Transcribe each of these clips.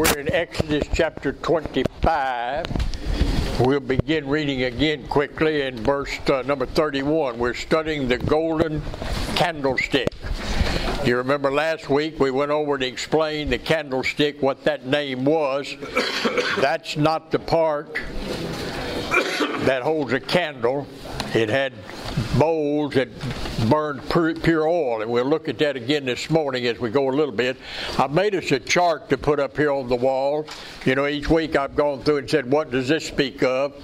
We're in Exodus chapter 25. We'll begin reading again quickly in verse uh, number 31. We're studying the golden candlestick. You remember last week we went over and explained the candlestick, what that name was. That's not the part that holds a candle. It had bowls that burned pure oil, and we'll look at that again this morning as we go a little bit. I've made us a chart to put up here on the wall. You know, each week I've gone through and said, "What does this speak of?"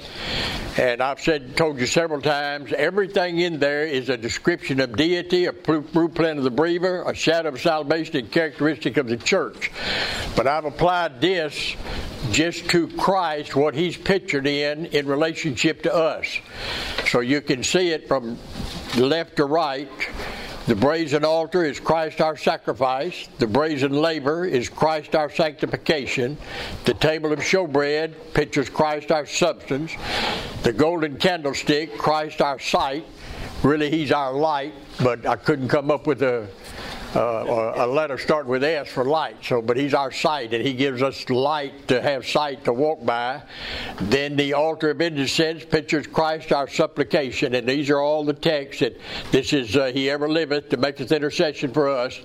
And I've said, told you several times, everything in there is a description of deity, a blueprint of the believer, a shadow of salvation, and characteristic of the church. But I've applied this just to Christ, what He's pictured in in relationship to us. So you can see it from left to right. The brazen altar is Christ our sacrifice. The brazen laver is Christ our sanctification. The table of showbread pictures Christ our substance. The golden candlestick, Christ our sight. Really, he's our light, but I couldn't come up with a uh, a letter starting with S for light. So, but He's our sight, and He gives us light to have sight to walk by. Then the altar of incense pictures Christ, our supplication, and these are all the texts that this is uh, He ever liveth to make this intercession for us.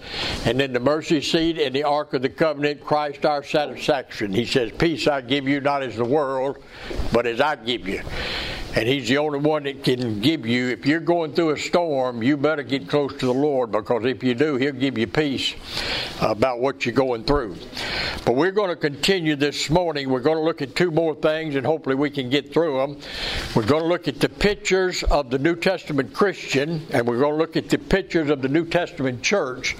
And then the mercy seat and the ark of the covenant, Christ, our satisfaction. He says, "Peace I give you, not as the world, but as I give you." And He's the only one that can give you. If you're going through a storm, you better get close to the Lord because if you do, He'll give you peace about what you're going through. But we're going to continue this morning. We're going to look at two more things and hopefully we can get through them. We're going to look at the pictures of the New Testament Christian and we're going to look at the pictures of the New Testament church.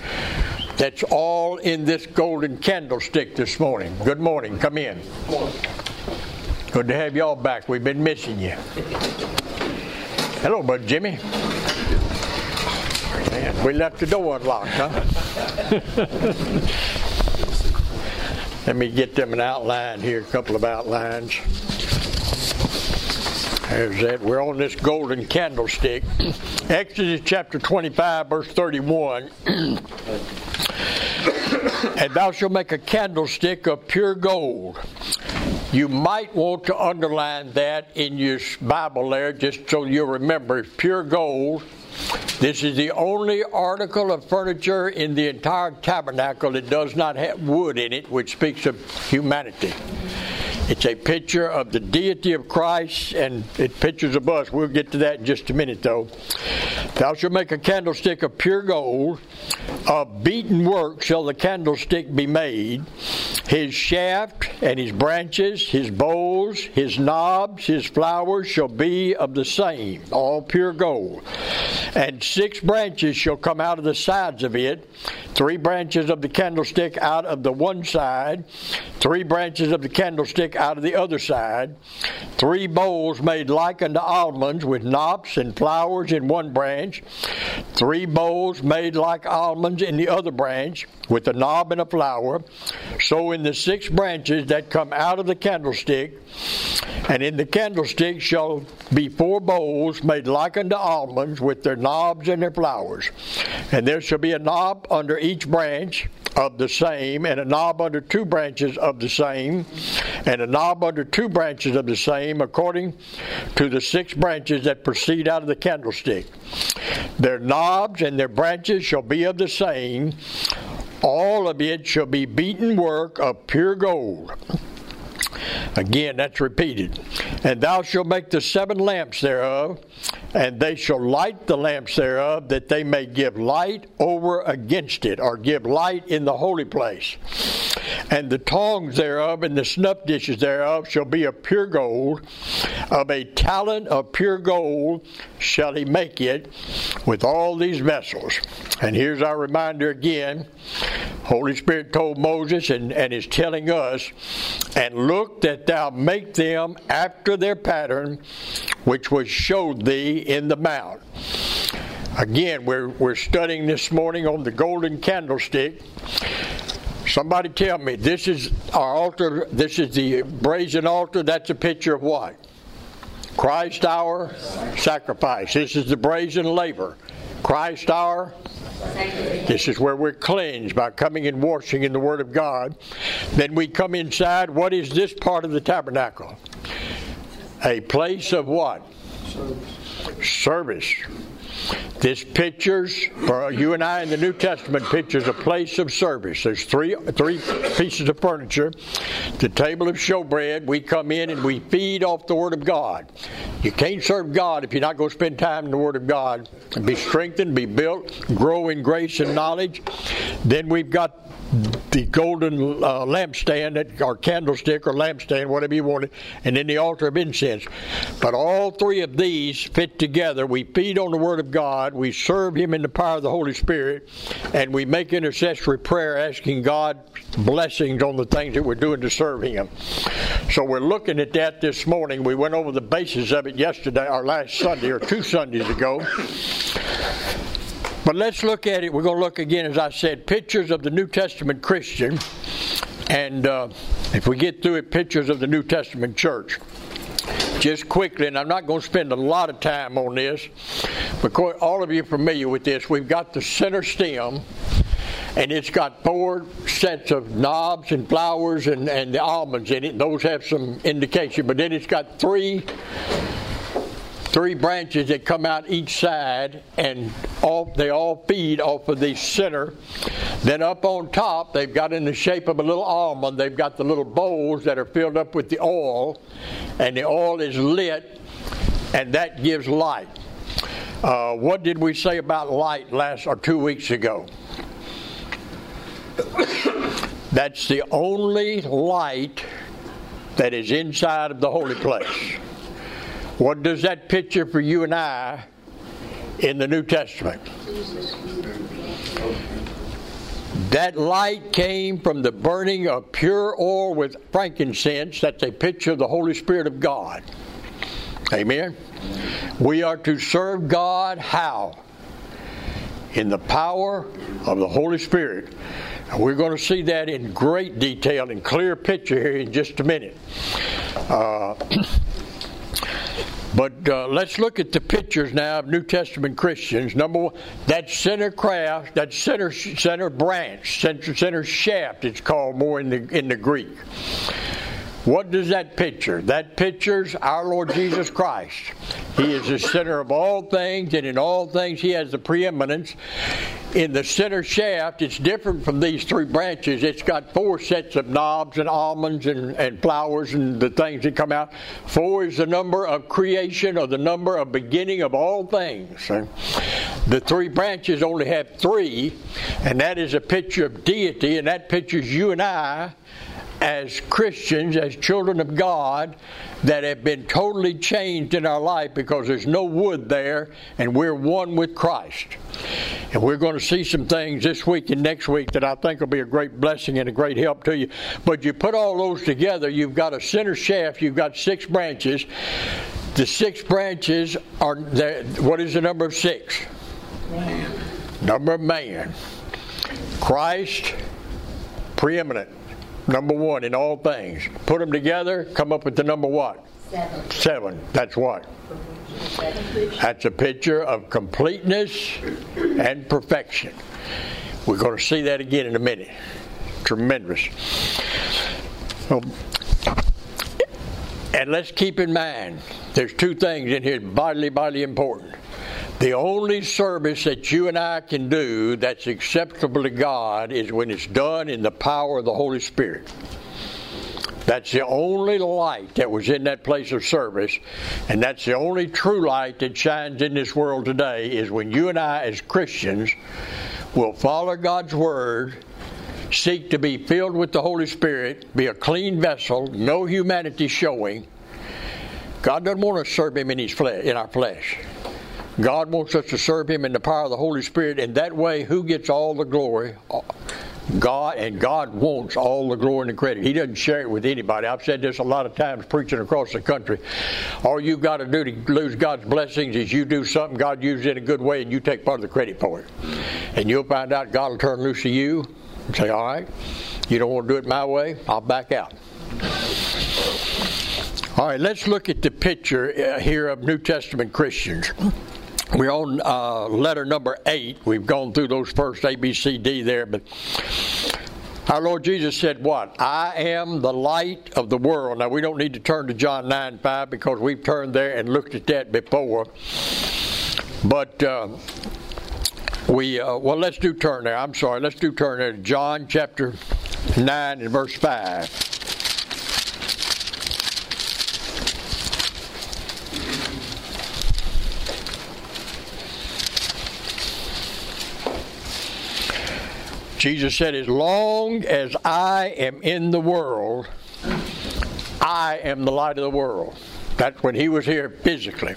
That's all in this golden candlestick this morning. Good morning. Come in. Good to have y'all back. We've been missing you. Hello, Bud Jimmy. We left the door unlocked, huh? Let me get them an outline here, a couple of outlines. There's that. We're on this golden candlestick. Exodus chapter 25, verse 31. and thou shalt make a candlestick of pure gold you might want to underline that in your Bible there just so you'll remember it's pure gold. This is the only article of furniture in the entire tabernacle that does not have wood in it, which speaks of humanity. It's a picture of the deity of Christ and it pictures of us. We'll get to that in just a minute, though. Thou shalt make a candlestick of pure gold. Of beaten work shall the candlestick be made. His shaft and his branches, his bowls, his knobs, his flowers shall be of the same, all pure gold. And six branches shall come out of the sides of it, three branches of the candlestick out of the one side, three branches of the candlestick out of the other side, three bowls made like unto almonds with knops and flowers in one branch, three bowls made like almonds in the other branch with a knob and a flower. So in the six branches that come out of the candlestick, and in the candlestick shall be four bowls made like unto almonds with their knobs and their flowers. And there shall be a knob under each branch of the same, and a knob under two branches of the same, and a knob under two branches of the same, according to the six branches that proceed out of the candlestick. Their knobs and their branches shall be of the same. All of it shall be beaten work of pure gold. Again, that's repeated. And thou shalt make the seven lamps thereof, and they shall light the lamps thereof, that they may give light over against it, or give light in the holy place. And the tongs thereof and the snuff dishes thereof shall be of pure gold. Of a talent of pure gold shall he make it with all these vessels. And here's our reminder again. Holy Spirit told Moses and, and is telling us, and look that thou make them after their pattern which was showed thee in the mount. Again, we're, we're studying this morning on the golden candlestick. Somebody tell me, this is our altar, this is the brazen altar, that's a picture of what? Christ our sacrifice. This is the brazen laver. Christ our this is where we're cleansed by coming and washing in the Word of God. Then we come inside. What is this part of the tabernacle? A place of what? Service. Service. This pictures for you and I in the New Testament pictures a place of service. There's three three pieces of furniture. The table of showbread. We come in and we feed off the Word of God. You can't serve God if you're not going to spend time in the Word of God and be strengthened, be built, grow in grace and knowledge. Then we've got the golden uh, lampstand or candlestick or lampstand, whatever you want it, and then the altar of incense. But all three of these fit together. We feed on the Word of God, we serve Him in the power of the Holy Spirit, and we make intercessory prayer asking God blessings on the things that we're doing to serve Him. So we're looking at that this morning. We went over the basis of it yesterday, or last Sunday, or two Sundays ago. But let's look at it. We're going to look again, as I said, pictures of the New Testament Christian. And uh, if we get through it, pictures of the New Testament church. Just quickly, and I'm not going to spend a lot of time on this, because all of you are familiar with this. We've got the center stem, and it's got four sets of knobs and flowers and, and the almonds in it. Those have some indication, but then it's got three three branches that come out each side, and all they all feed off of the center. Then up on top, they've got in the shape of a little almond. They've got the little bowls that are filled up with the oil, and the oil is lit, and that gives light. Uh, what did we say about light last or two weeks ago? That's the only light that is inside of the holy place. What does that picture for you and I in the New Testament? That light came from the burning of pure oil with frankincense. That's a picture of the Holy Spirit of God. Amen. We are to serve God how? In the power of the Holy Spirit. And we're going to see that in great detail and clear picture here in just a minute. Uh, But uh, let's look at the pictures now of New Testament Christians. Number one, that center craft, that center center branch, center center shaft. It's called more in the in the Greek. What does that picture? That pictures our Lord Jesus Christ. He is the center of all things, and in all things He has the preeminence. In the center shaft, it's different from these three branches. It's got four sets of knobs and almonds and, and flowers and the things that come out. Four is the number of creation or the number of beginning of all things. The three branches only have three, and that is a picture of deity, and that pictures you and I as Christians, as children of God, that have been totally changed in our life because there's no wood there and we're one with Christ. And we're going to see some things this week and next week that I think will be a great blessing and a great help to you. But you put all those together, you've got a center shaft, you've got six branches. The six branches are, there, what is the number of six? Man. Number of man. Christ, preeminent number one in all things. Put them together, come up with the number what? Seven. Seven. That's what? That's a picture of completeness and perfection. We're going to see that again in a minute. Tremendous. Well, and let's keep in mind, there's two things in here vitally, vitally important. The only service that you and I can do that's acceptable to God is when it's done in the power of the Holy Spirit. That's the only light that was in that place of service, and that's the only true light that shines in this world today is when you and I, as Christians, will follow God's Word, seek to be filled with the Holy Spirit, be a clean vessel, no humanity showing. God doesn't want to serve Him in His flesh, in our flesh. God wants us to serve Him in the power of the Holy Spirit, and that way, who gets all the glory? God, and God wants all the glory and the credit. He doesn't share it with anybody. I've said this a lot of times preaching across the country. All you've got to do to lose God's blessings is you do something God uses in a good way, and you take part of the credit for it. And you'll find out God will turn loose of you and say, All right, you don't want to do it my way, I'll back out. All right, let's look at the picture uh, here of New Testament Christians. We're on uh, letter number eight. We've gone through those first A, B, C, D there, but our Lord Jesus said, What? I am the light of the world. Now, we don't need to turn to John 9 5 because we've turned there and looked at that before. But uh, we, uh, well, let's do turn there. I'm sorry, let's do turn there to John chapter 9 and verse 5. Jesus said, As long as I am in the world, I am the light of the world. That's when he was here physically.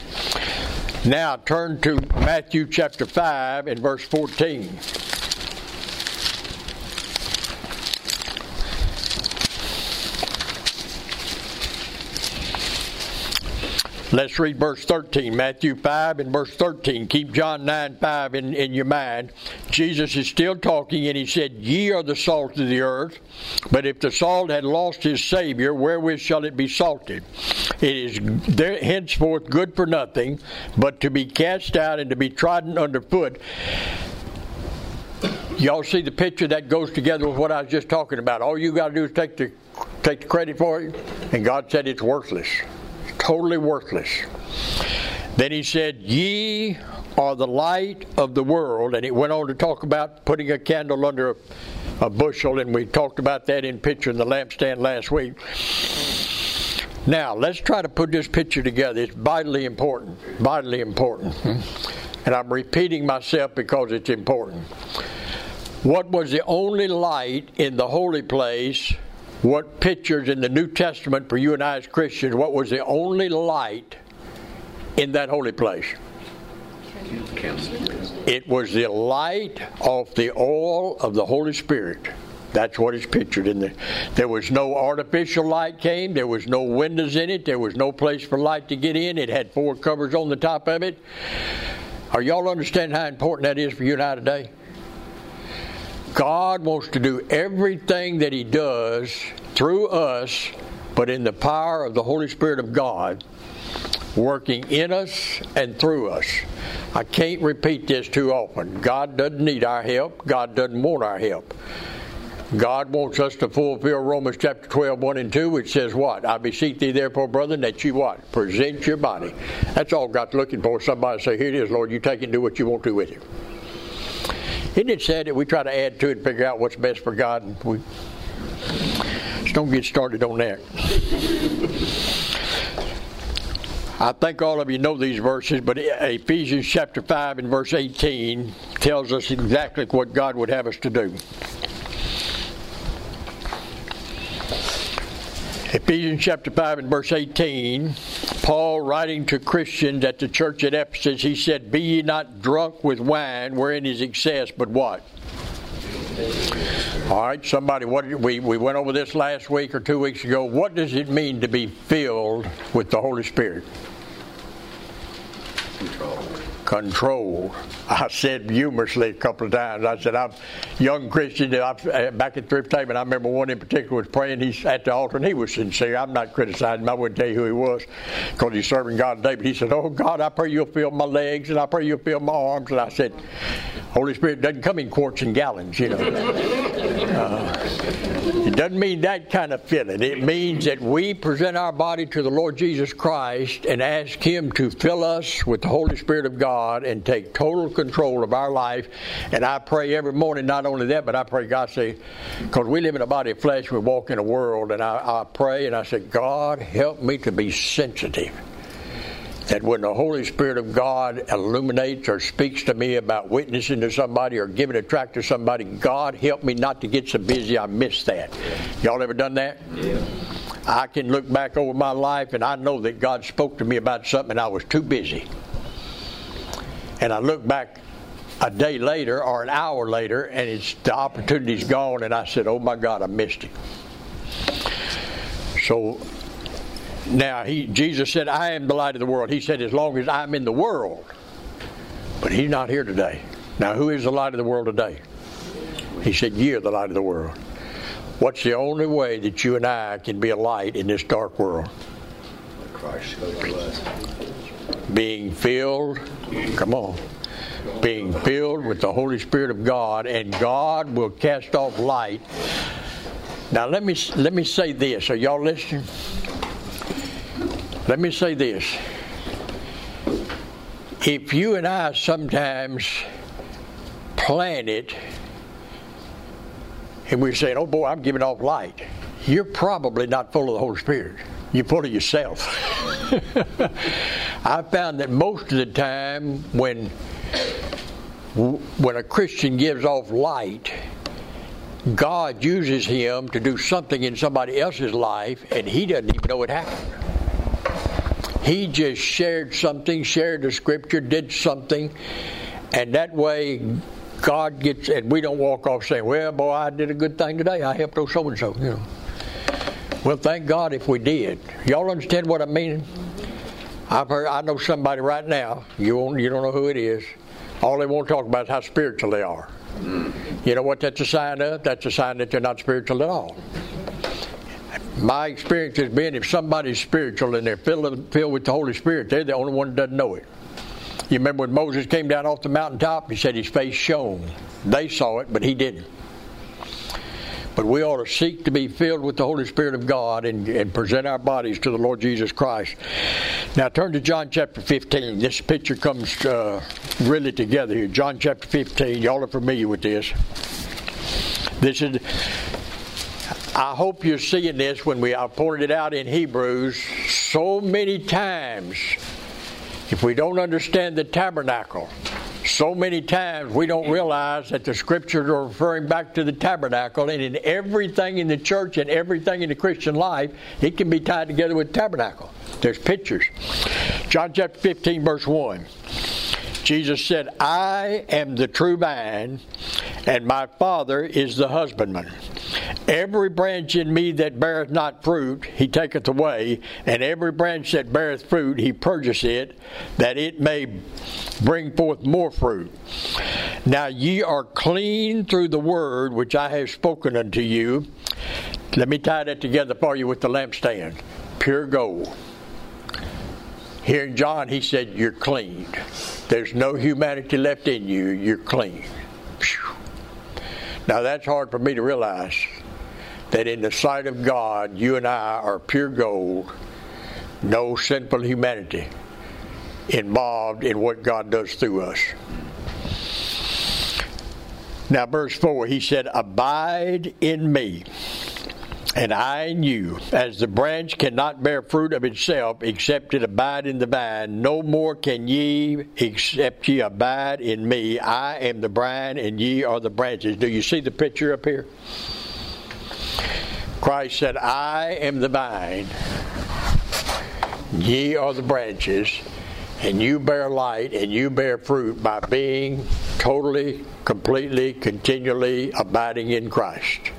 Now turn to Matthew chapter 5 and verse 14. Let's read verse 13, Matthew 5 and verse 13. Keep John 9 5 in, in your mind. Jesus is still talking, and he said, Ye are the salt of the earth, but if the salt had lost his Savior, wherewith shall it be salted? It is there, henceforth good for nothing, but to be cast out and to be trodden underfoot. Y'all see the picture that goes together with what I was just talking about. All you got to do is take the take the credit for it, and God said it's worthless totally worthless. Then he said, Ye are the light of the world. And he went on to talk about putting a candle under a, a bushel, and we talked about that in picture in the lampstand last week. Now, let's try to put this picture together. It's vitally important. Vitally important. And I'm repeating myself because it's important. What was the only light in the holy place what pictures in the New Testament for you and I as Christians, what was the only light in that holy place? It was the light of the oil of the Holy Spirit. That's what is pictured in there. There was no artificial light came. There was no windows in it. There was no place for light to get in. It had four covers on the top of it. Are y'all understand how important that is for you and I today? God wants to do everything that He does through us, but in the power of the Holy Spirit of God working in us and through us. I can't repeat this too often. God doesn't need our help, God doesn't want our help. God wants us to fulfill Romans chapter 12, 1 and 2, which says what? I beseech thee therefore, brethren, that you what? Present your body. That's all God's looking for. Somebody say, Here it is, Lord, you take it and do what you want to with it. Isn't it sad that we try to add to it and figure out what's best for God and we just don't get started on that. I think all of you know these verses, but Ephesians chapter 5 and verse 18 tells us exactly what God would have us to do. Ephesians chapter 5 and verse 18, Paul writing to Christians at the church at Ephesus, he said, Be ye not drunk with wine, wherein is excess, but what? All right, somebody, what we, we went over this last week or two weeks ago. What does it mean to be filled with the Holy Spirit? Control control. I said humorously a couple of times. I said, I'm young Christian. I, uh, back at Thrift Haven, I remember one in particular was praying. He's at the altar and he was sincere. I'm not criticizing him. I wouldn't tell you who he was because he's serving God today. But he said, Oh God, I pray you'll fill my legs and I pray you'll fill my arms. And I said, Holy Spirit doesn't come in quarts and gallons, you know. Uh, it doesn't mean that kind of filling. It means that we present our body to the Lord Jesus Christ and ask Him to fill us with the Holy Spirit of God and take total control of our life. And I pray every morning, not only that, but I pray God say, because we live in a body of flesh, we walk in a world, and I, I pray and I say, God, help me to be sensitive that when the Holy Spirit of God illuminates or speaks to me about witnessing to somebody or giving a tract to somebody, God help me not to get so busy I miss that. Y'all ever done that? Yeah. I can look back over my life and I know that God spoke to me about something and I was too busy. And I look back a day later or an hour later and it's the opportunity's gone and I said, Oh my God, I missed it. So now, he, Jesus said, I am the light of the world. He said, as long as I'm in the world. But he's not here today. Now, who is the light of the world today? He said, You're the light of the world. What's the only way that you and I can be a light in this dark world? Christ being filled, come on, being filled with the Holy Spirit of God, and God will cast off light. Now let me let me say this. Are y'all listening? Let me say this. If you and I sometimes plan it and we're saying, oh boy, I'm giving off light, you're probably not full of the Holy Spirit. You're full of yourself. I found that most of the time when when a Christian gives off light, God uses him to do something in somebody else's life, and he doesn't even know it happened. He just shared something, shared the scripture, did something, and that way God gets, and we don't walk off saying, "Well, boy, I did a good thing today. I helped those so and so." You know. Well, thank God if we did. Y'all understand what I mean? I've heard. I know somebody right now. You won't, you don't know who it is. All they want to talk about is how spiritual they are. You know what that's a sign of? That's a sign that they're not spiritual at all. My experience has been if somebody's spiritual and they're filled, filled with the Holy Spirit, they're the only one that doesn't know it. You remember when Moses came down off the mountaintop? He said his face shone. They saw it, but he didn't. But we ought to seek to be filled with the Holy Spirit of God and, and present our bodies to the Lord Jesus Christ. Now turn to John chapter 15. This picture comes uh, really together here. John chapter 15. Y'all are familiar with this. This is. I hope you're seeing this when we I pointed it out in Hebrews so many times. If we don't understand the tabernacle, so many times we don't realize that the scriptures are referring back to the tabernacle, and in everything in the church and everything in the Christian life, it can be tied together with tabernacle. There's pictures. John chapter 15, verse 1. Jesus said, I am the true vine, and my Father is the husbandman. Every branch in me that beareth not fruit, he taketh away, and every branch that beareth fruit, he purgeth it, that it may bring forth more fruit. Now ye are clean through the word which I have spoken unto you. Let me tie that together for you with the lampstand. Pure gold. Here in John, he said, You're clean. There's no humanity left in you. You're clean. Now, that's hard for me to realize that in the sight of God, you and I are pure gold, no sinful humanity involved in what God does through us. Now, verse 4, he said, Abide in me and I in you, as the branch cannot bear fruit of itself except it abide in the vine, no more can ye except ye abide in me. I am the vine, and ye are the branches. Do you see the picture up here? Christ said, I am the vine, ye are the branches, and you bear light and you bear fruit by being totally, completely, continually abiding in Christ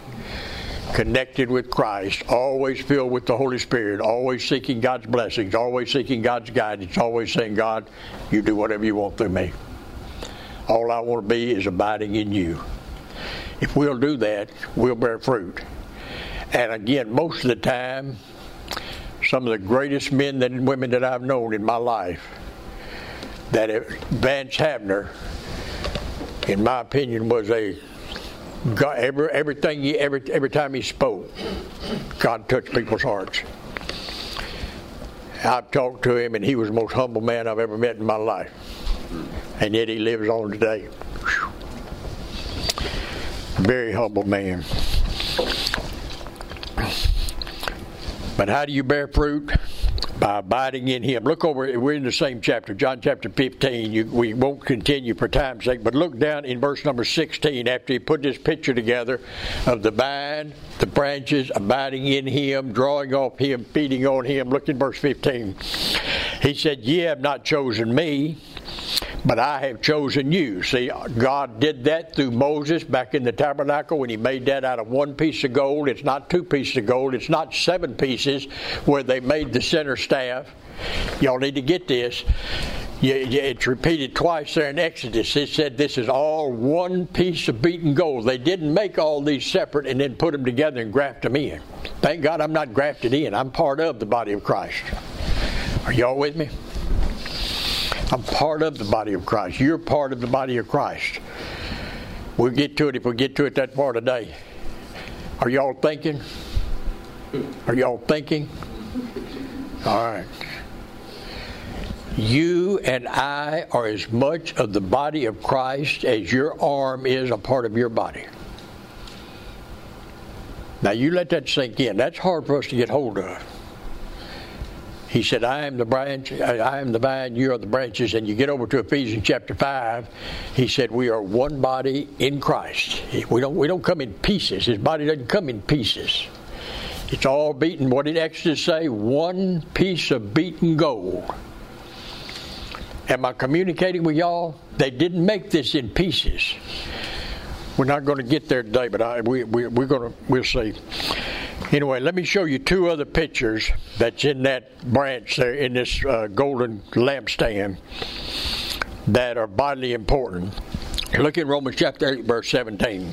connected with Christ, always filled with the Holy Spirit, always seeking God's blessings, always seeking God's guidance, always saying, God, you do whatever you want through me. All I want to be is abiding in you. If we'll do that, we'll bear fruit. And again, most of the time, some of the greatest men and women that I've known in my life, that Vance Havner, in my opinion, was a God, every, everything he, every, every time he spoke, God touched people's hearts. I've talked to him, and he was the most humble man I've ever met in my life. And yet he lives on today. Whew. Very humble man. But how do you bear fruit? by abiding in Him. Look over, we're in the same chapter, John chapter 15. You, we won't continue for time's sake, but look down in verse number 16 after he put this picture together of the vine, the branches, abiding in Him, drawing off Him, feeding on Him. Look in verse 15. He said, Ye have not chosen me but I have chosen you. See, God did that through Moses back in the tabernacle when he made that out of one piece of gold. It's not two pieces of gold, it's not seven pieces where they made the center staff. Y'all need to get this. It's repeated twice there in Exodus. It said this is all one piece of beaten gold. They didn't make all these separate and then put them together and graft them in. Thank God I'm not grafted in. I'm part of the body of Christ. Are y'all with me? I'm part of the body of Christ. You're part of the body of Christ. We'll get to it if we get to it that far today. Are y'all thinking? Are y'all thinking? All right. You and I are as much of the body of Christ as your arm is a part of your body. Now you let that sink in. That's hard for us to get hold of. He said, I am the branch, uh, I am the vine, you are the branches. And you get over to Ephesians chapter 5, he said, We are one body in Christ. We don't, we don't come in pieces. His body doesn't come in pieces. It's all beaten. What did Exodus say? One piece of beaten gold. Am I communicating with y'all? They didn't make this in pieces. We're not going to get there today, but I, we, we, we're going to, we'll see. Anyway, let me show you two other pictures that's in that branch there in this uh, golden lampstand that are vitally important. Look in Romans chapter 8, verse 17.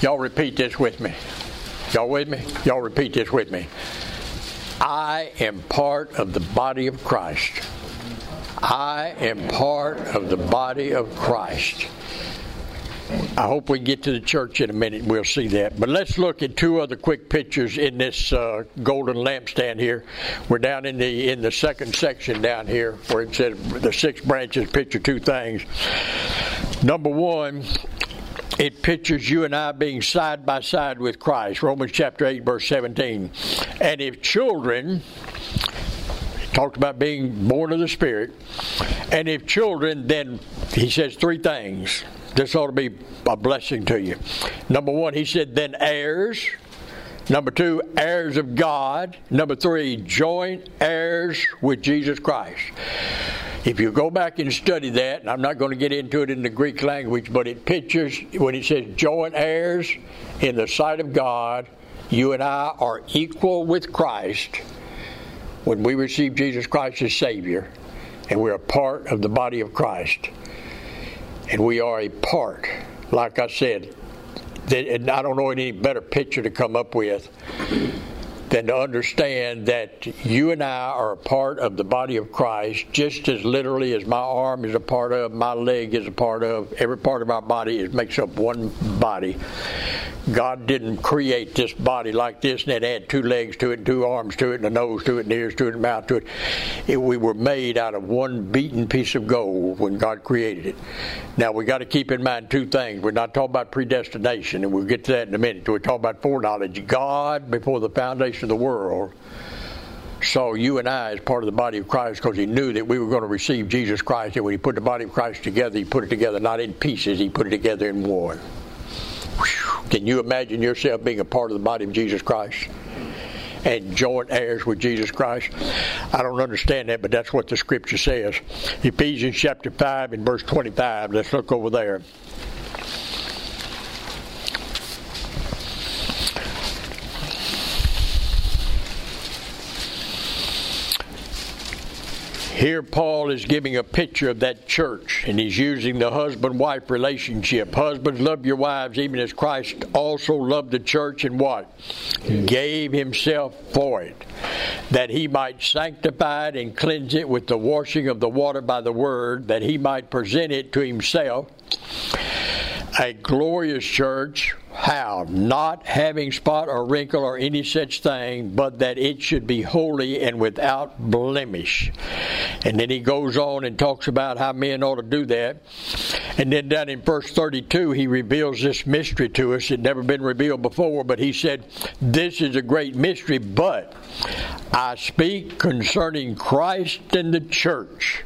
Y'all repeat this with me. Y'all with me? Y'all repeat this with me. I am part of the body of Christ. I am part of the body of Christ. I hope we get to the church in a minute. We'll see that. But let's look at two other quick pictures in this uh, golden lampstand here. We're down in the in the second section down here where it says the six branches. Picture two things. Number one, it pictures you and I being side by side with Christ. Romans chapter 8, verse 17. And if children, talked about being born of the Spirit, and if children, then he says three things. This ought to be a blessing to you. Number one, he said, then heirs. Number two, heirs of God. Number three, joint heirs with Jesus Christ. If you go back and study that, and I'm not going to get into it in the Greek language, but it pictures when it says joint heirs in the sight of God, you and I are equal with Christ when we receive Jesus Christ as Savior, and we're a part of the body of Christ. And we are a part, like I said, and I don't know any better picture to come up with than to understand that you and I are a part of the body of Christ just as literally as my arm is a part of, my leg is a part of, every part of our body is makes up one body. God didn't create this body like this and then add two legs to it, and two arms to it, and a nose to it, and ears to it, and mouth to it. it. We were made out of one beaten piece of gold when God created it. Now we got to keep in mind two things. We're not talking about predestination, and we'll get to that in a minute. We're talking about foreknowledge. God, before the foundation of the world saw you and I as part of the body of Christ because he knew that we were going to receive Jesus Christ. And when he put the body of Christ together, he put it together not in pieces, he put it together in one. Whew. Can you imagine yourself being a part of the body of Jesus Christ? And joint heirs with Jesus Christ. I don't understand that, but that's what the scripture says. Ephesians chapter 5 and verse 25. Let's look over there. Here, Paul is giving a picture of that church, and he's using the husband wife relationship. Husbands, love your wives, even as Christ also loved the church and what? Gave himself for it, that he might sanctify it and cleanse it with the washing of the water by the word, that he might present it to himself a glorious church. How? Not having spot or wrinkle or any such thing, but that it should be holy and without blemish. And then he goes on and talks about how men ought to do that. And then down in verse 32, he reveals this mystery to us. It never been revealed before, but he said, This is a great mystery, but I speak concerning Christ and the church.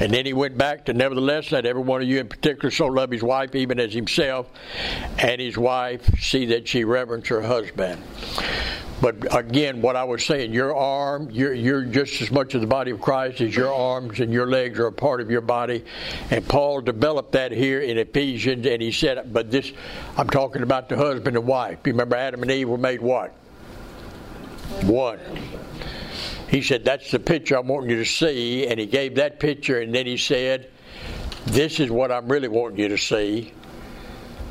And then he went back to, nevertheless, let every one of you in particular so love his wife even as himself, and his wife see that she reverence her husband. But again, what I was saying, your arm, you're, you're just as much of the body of Christ as your arms and your legs are a part of your body. And Paul developed that here in Ephesians, and he said, but this, I'm talking about the husband and wife. You remember Adam and Eve were made what? One. He said, That's the picture I'm wanting you to see. And he gave that picture, and then he said, This is what I'm really wanting you to see.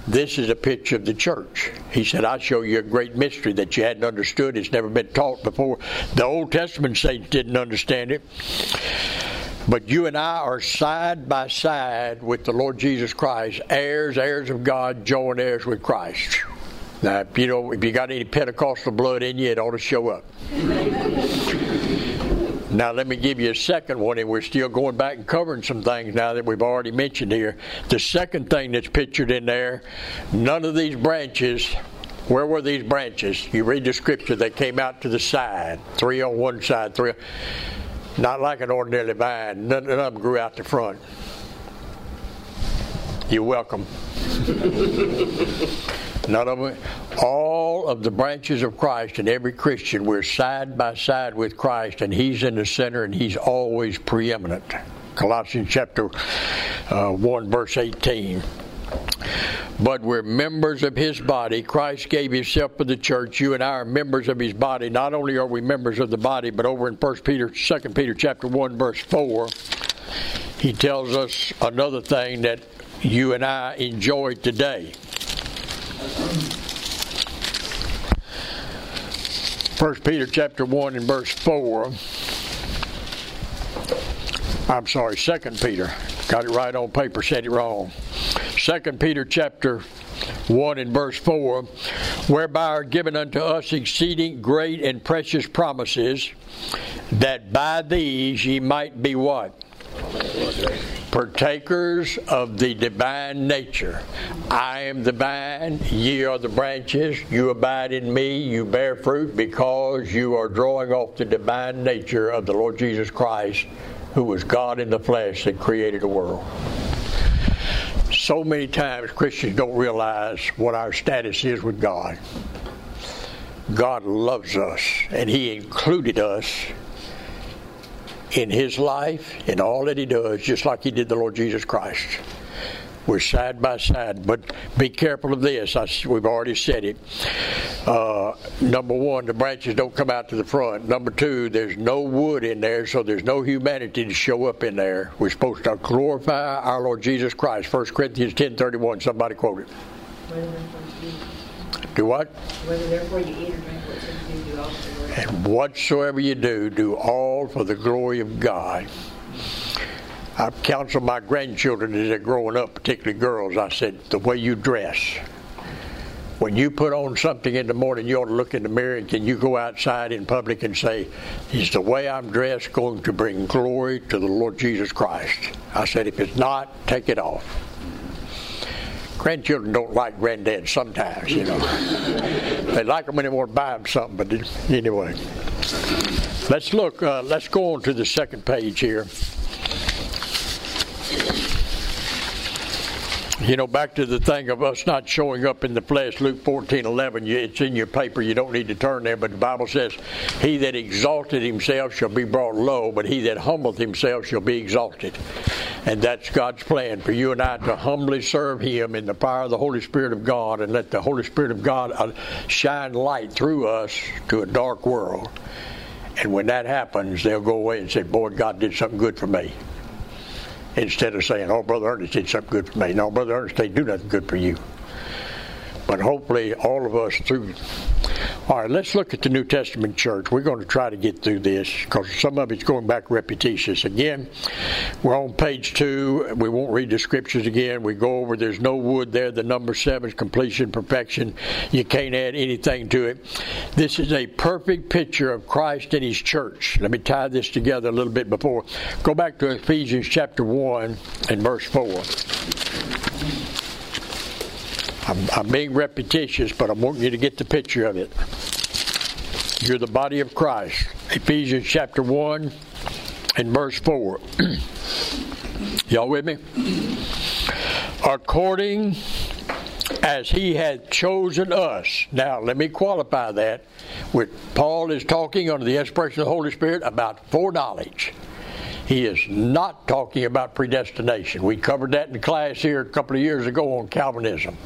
This is a picture of the church. He said, I show you a great mystery that you hadn't understood. It's never been taught before. The Old Testament saints didn't understand it. But you and I are side by side with the Lord Jesus Christ, heirs, heirs of God, joint heirs with Christ. Now, if you know, if you got any Pentecostal blood in you, it ought to show up. Now, let me give you a second one, and we're still going back and covering some things now that we've already mentioned here. The second thing that's pictured in there none of these branches where were these branches? You read the scripture, they came out to the side, three on one side, three. Not like an ordinary vine. None of them grew out the front. You're welcome. None. All of the branches of Christ and every Christian, we're side by side with Christ, and He's in the center, and He's always preeminent. Colossians chapter uh, 1, verse 18 but we're members of his body. Christ gave himself for the church. You and I are members of his body. Not only are we members of the body, but over in 1 Peter, 2 Peter chapter 1, verse 4, he tells us another thing that you and I enjoy today. 1 Peter chapter 1 and verse 4. I'm sorry, 2 Peter. Got it right on paper, said it wrong. 2 Peter chapter 1 and verse 4, whereby are given unto us exceeding great and precious promises, that by these ye might be what? Partakers of the divine nature. I am the vine, ye are the branches, you abide in me, you bear fruit because you are drawing off the divine nature of the Lord Jesus Christ, who was God in the flesh that created the world so many times Christians don't realize what our status is with God. God loves us, and He included us in His life, in all that He does, just like He did the Lord Jesus Christ. We're side by side, but be careful of this. I, we've already said it. Uh, number one, the branches don't come out to the front. Number two, there's no wood in there, so there's no humanity to show up in there. We're supposed to glorify our Lord Jesus Christ. 1 Corinthians 10.31, somebody quote it. Do what? Whether therefore you eat or drink whatsoever you do, glory And whatsoever you do, do all for the glory of God. I've counseled my grandchildren as they're growing up, particularly girls. I said, the way you dress. When you put on something in the morning, you ought to look in the mirror and can you go outside in public and say, Is the way I'm dressed going to bring glory to the Lord Jesus Christ? I said, If it's not, take it off. Grandchildren don't like granddads sometimes, you know. they like them when they want to buy them something, but anyway. Let's look, uh, let's go on to the second page here. You know, back to the thing of us not showing up in the flesh, Luke 14 11, it's in your paper, you don't need to turn there, but the Bible says, He that exalted himself shall be brought low, but he that humbleth himself shall be exalted. And that's God's plan for you and I to humbly serve Him in the power of the Holy Spirit of God and let the Holy Spirit of God uh, shine light through us to a dark world. And when that happens, they'll go away and say, Boy, God did something good for me instead of saying, "Oh, Brother Ernest did something good for me." No, Brother Ernest didn't do nothing good for you. But hopefully, all of us through. All right, let's look at the New Testament church. We're going to try to get through this because some of it's going back repetitious. Again, we're on page two. We won't read the scriptures again. We go over. There's no wood there. The number seven is completion, perfection. You can't add anything to it. This is a perfect picture of Christ and His church. Let me tie this together a little bit before. Go back to Ephesians chapter one and verse four. I'm, I'm being repetitious, but I want you to get the picture of it. You're the body of Christ. Ephesians chapter 1 and verse 4. Y'all with me? According as he had chosen us. Now, let me qualify that. With Paul is talking under the inspiration of the Holy Spirit about foreknowledge. He is not talking about predestination. We covered that in class here a couple of years ago on Calvinism.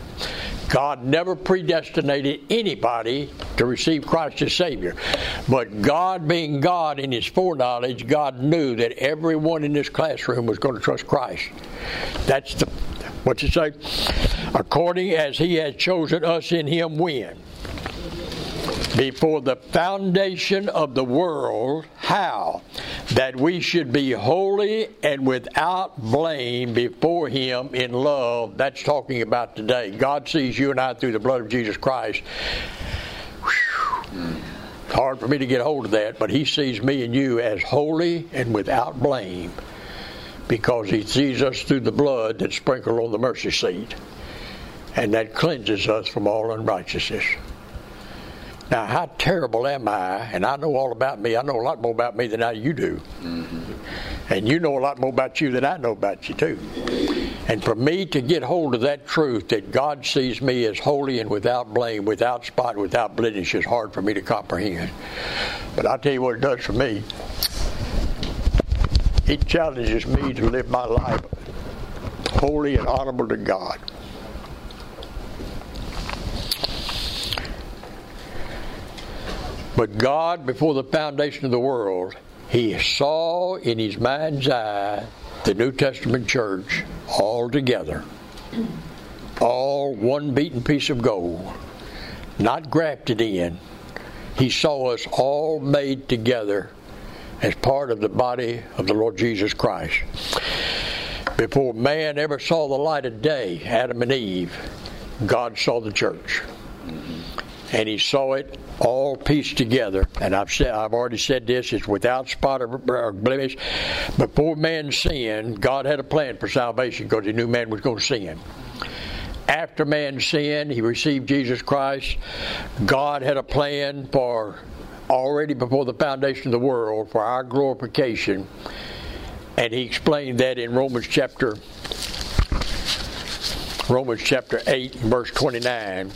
God never predestinated anybody to receive Christ as Savior. But God, being God in His foreknowledge, God knew that everyone in this classroom was going to trust Christ. That's the, what's it say? according as he has chosen us in him when? Before the foundation of the world, how? That we should be holy and without blame before him in love. That's talking about today. God sees you and I through the blood of Jesus Christ. Whew. Hard for me to get hold of that, but he sees me and you as holy and without blame because he sees us through the blood that's sprinkled on the mercy seat. And that cleanses us from all unrighteousness. Now, how terrible am I? And I know all about me. I know a lot more about me than I, you do. Mm-hmm. And you know a lot more about you than I know about you, too. And for me to get hold of that truth that God sees me as holy and without blame, without spot, without blemish is hard for me to comprehend. But I'll tell you what it does for me. It challenges me to live my life holy and honorable to God. But God, before the foundation of the world, He saw in His mind's eye the New Testament church all together, all one beaten piece of gold, not grafted in. He saw us all made together as part of the body of the Lord Jesus Christ. Before man ever saw the light of day, Adam and Eve, God saw the church. And he saw it all pieced together. And I've said, I've already said this: it's without spot or blemish. Before man sinned, God had a plan for salvation because He knew man was going to sin. After man sinned, he received Jesus Christ. God had a plan for already before the foundation of the world for our glorification. And he explained that in Romans chapter Romans chapter 8 verse 29.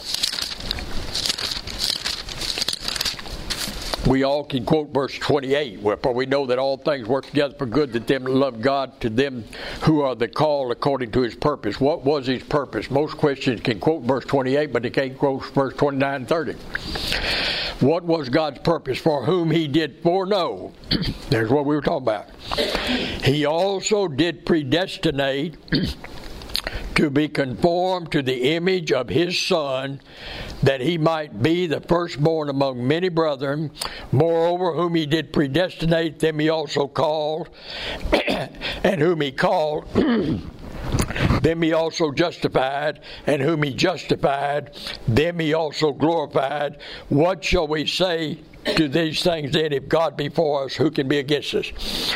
We all can quote verse 28, wherefore we know that all things work together for good that them love God, to them who are the called according to his purpose. What was his purpose? Most Christians can quote verse 28, but they can't quote verse 29 and 30. What was God's purpose? For whom he did foreknow. There's what we were talking about. He also did predestinate to be conformed to the image of his Son, that he might be the firstborn among many brethren. Moreover, whom he did predestinate, them he also called, and whom he called, them he also justified, and whom he justified, them he also glorified. What shall we say to these things then? If God be for us, who can be against us?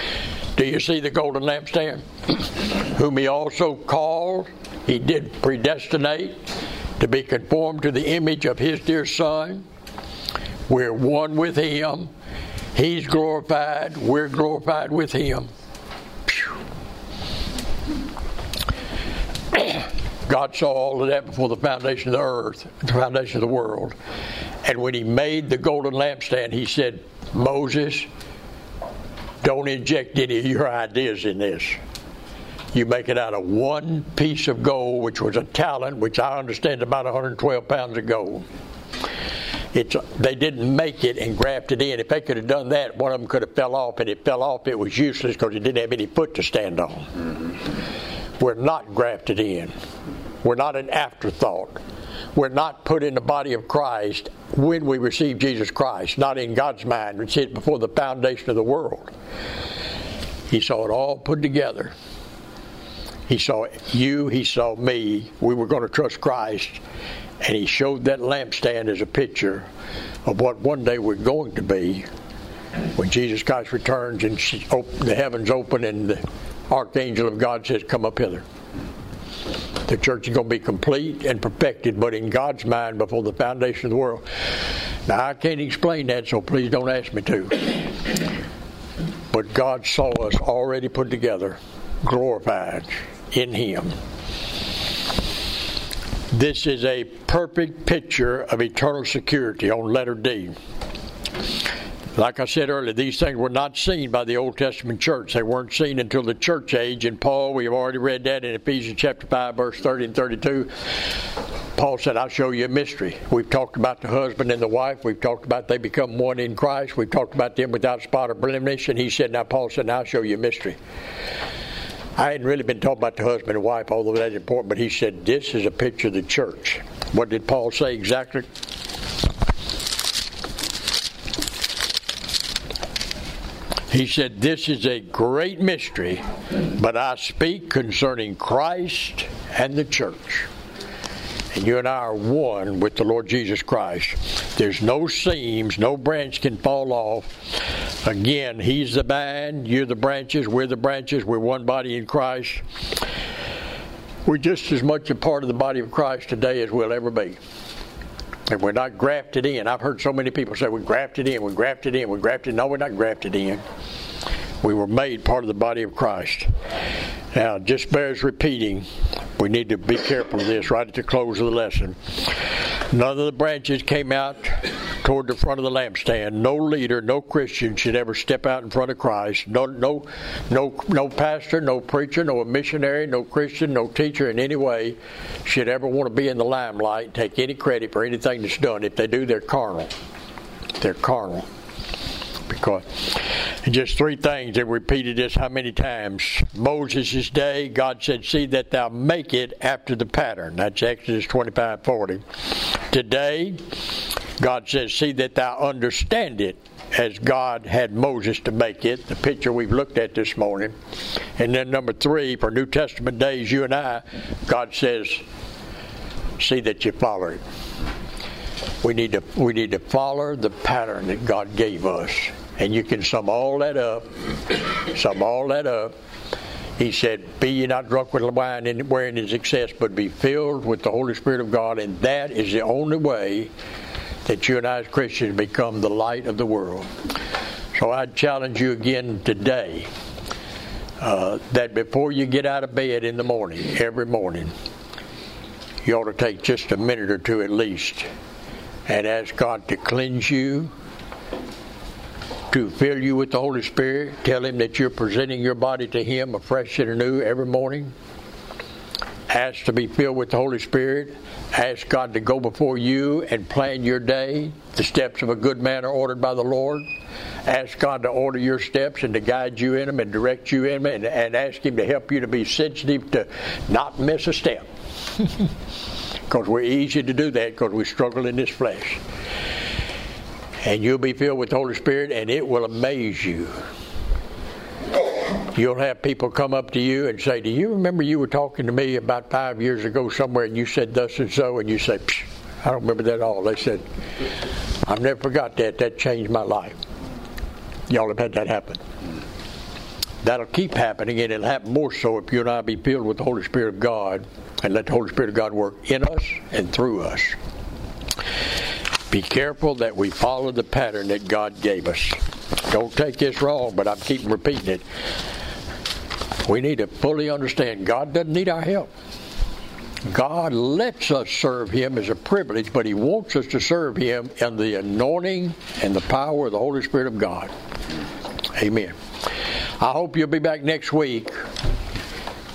Do you see the golden lampstand? whom he also called, he did predestinate to be conformed to the image of his dear Son. We're one with him. He's glorified. We're glorified with him. God saw all of that before the foundation of the earth, the foundation of the world. And when he made the golden lampstand, he said, Moses, don't inject any of your ideas in this. You make it out of one piece of gold, which was a talent, which I understand about 112 pounds of gold. It's, they didn't make it and graft it in. If they could have done that, one of them could have fell off, and it fell off. It was useless because it didn't have any foot to stand on. We're not grafted in. We're not an afterthought. We're not put in the body of Christ when we receive Jesus Christ, not in God's mind. It's it before the foundation of the world. He saw it all put together. He saw you, he saw me. We were going to trust Christ. And he showed that lampstand as a picture of what one day we're going to be when Jesus Christ returns and the heavens open and the archangel of God says, Come up hither. The church is going to be complete and perfected, but in God's mind before the foundation of the world. Now, I can't explain that, so please don't ask me to. But God saw us already put together, glorified in Him. This is a perfect picture of eternal security on letter D. Like I said earlier, these things were not seen by the Old Testament church. They weren't seen until the church age. And Paul, we have already read that in Ephesians chapter 5, verse 30 and 32. Paul said, I'll show you a mystery. We've talked about the husband and the wife. We've talked about they become one in Christ. We've talked about them without spot or blemish. And he said, Now, Paul said, Now I'll show you a mystery. I hadn't really been talking about the husband and wife, although that's important, but he said this is a picture of the church. What did Paul say exactly? He said, This is a great mystery, but I speak concerning Christ and the church. And you and I are one with the Lord Jesus Christ. There's no seams, no branch can fall off. Again, He's the vine, you're the branches, we're the branches, we're one body in Christ. We're just as much a part of the body of Christ today as we'll ever be. And we're not grafted in. I've heard so many people say, we're grafted in, we're grafted in, we're grafted in. No, we're not grafted in. We were made part of the body of Christ. Now, just bears repeating. We need to be careful of this right at the close of the lesson. None of the branches came out toward the front of the lampstand. No leader, no Christian should ever step out in front of Christ. No, no, no, no pastor, no preacher, no missionary, no Christian, no teacher in any way should ever want to be in the limelight, take any credit for anything that's done. If they do, they're carnal. They're carnal because just three things they repeated this how many times? Moses' day god said see that thou make it after the pattern. That's exodus 25 40 today god says see that thou understand it as god had moses to make it. The picture we've looked at this morning. And then number three for new testament days you and i god says see that you follow it we need to we need to follow the pattern that God gave us. And you can sum all that up. Sum all that up. He said, Be ye not drunk with wine wherein is excess, but be filled with the Holy Spirit of God, and that is the only way that you and I as Christians become the light of the world. So I challenge you again today uh, that before you get out of bed in the morning, every morning, you ought to take just a minute or two at least and ask God to cleanse you, to fill you with the Holy Spirit. Tell Him that you're presenting your body to Him afresh and anew every morning. Ask to be filled with the Holy Spirit. Ask God to go before you and plan your day. The steps of a good man are ordered by the Lord. Ask God to order your steps and to guide you in them and direct you in them and, and ask Him to help you to be sensitive to not miss a step. because we're easy to do that because we struggle in this flesh. And you'll be filled with the Holy Spirit, and it will amaze you. You'll have people come up to you and say, Do you remember you were talking to me about five years ago somewhere and you said thus and so? And you say, I don't remember that at all. They said, I've never forgot that. That changed my life. Y'all have had that happen. That'll keep happening, and it'll happen more so if you and I be filled with the Holy Spirit of God and let the Holy Spirit of God work in us and through us. Be careful that we follow the pattern that God gave us. Don't take this wrong, but I'm keeping repeating it. We need to fully understand God doesn't need our help. God lets us serve Him as a privilege, but He wants us to serve Him in the anointing and the power of the Holy Spirit of God. Amen. I hope you'll be back next week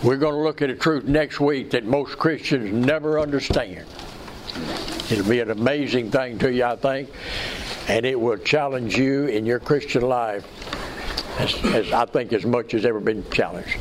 we're going to look at a truth next week that most Christians never understand. It'll be an amazing thing to you, I think, and it will challenge you in your Christian life as, as I think as much as ever been challenged.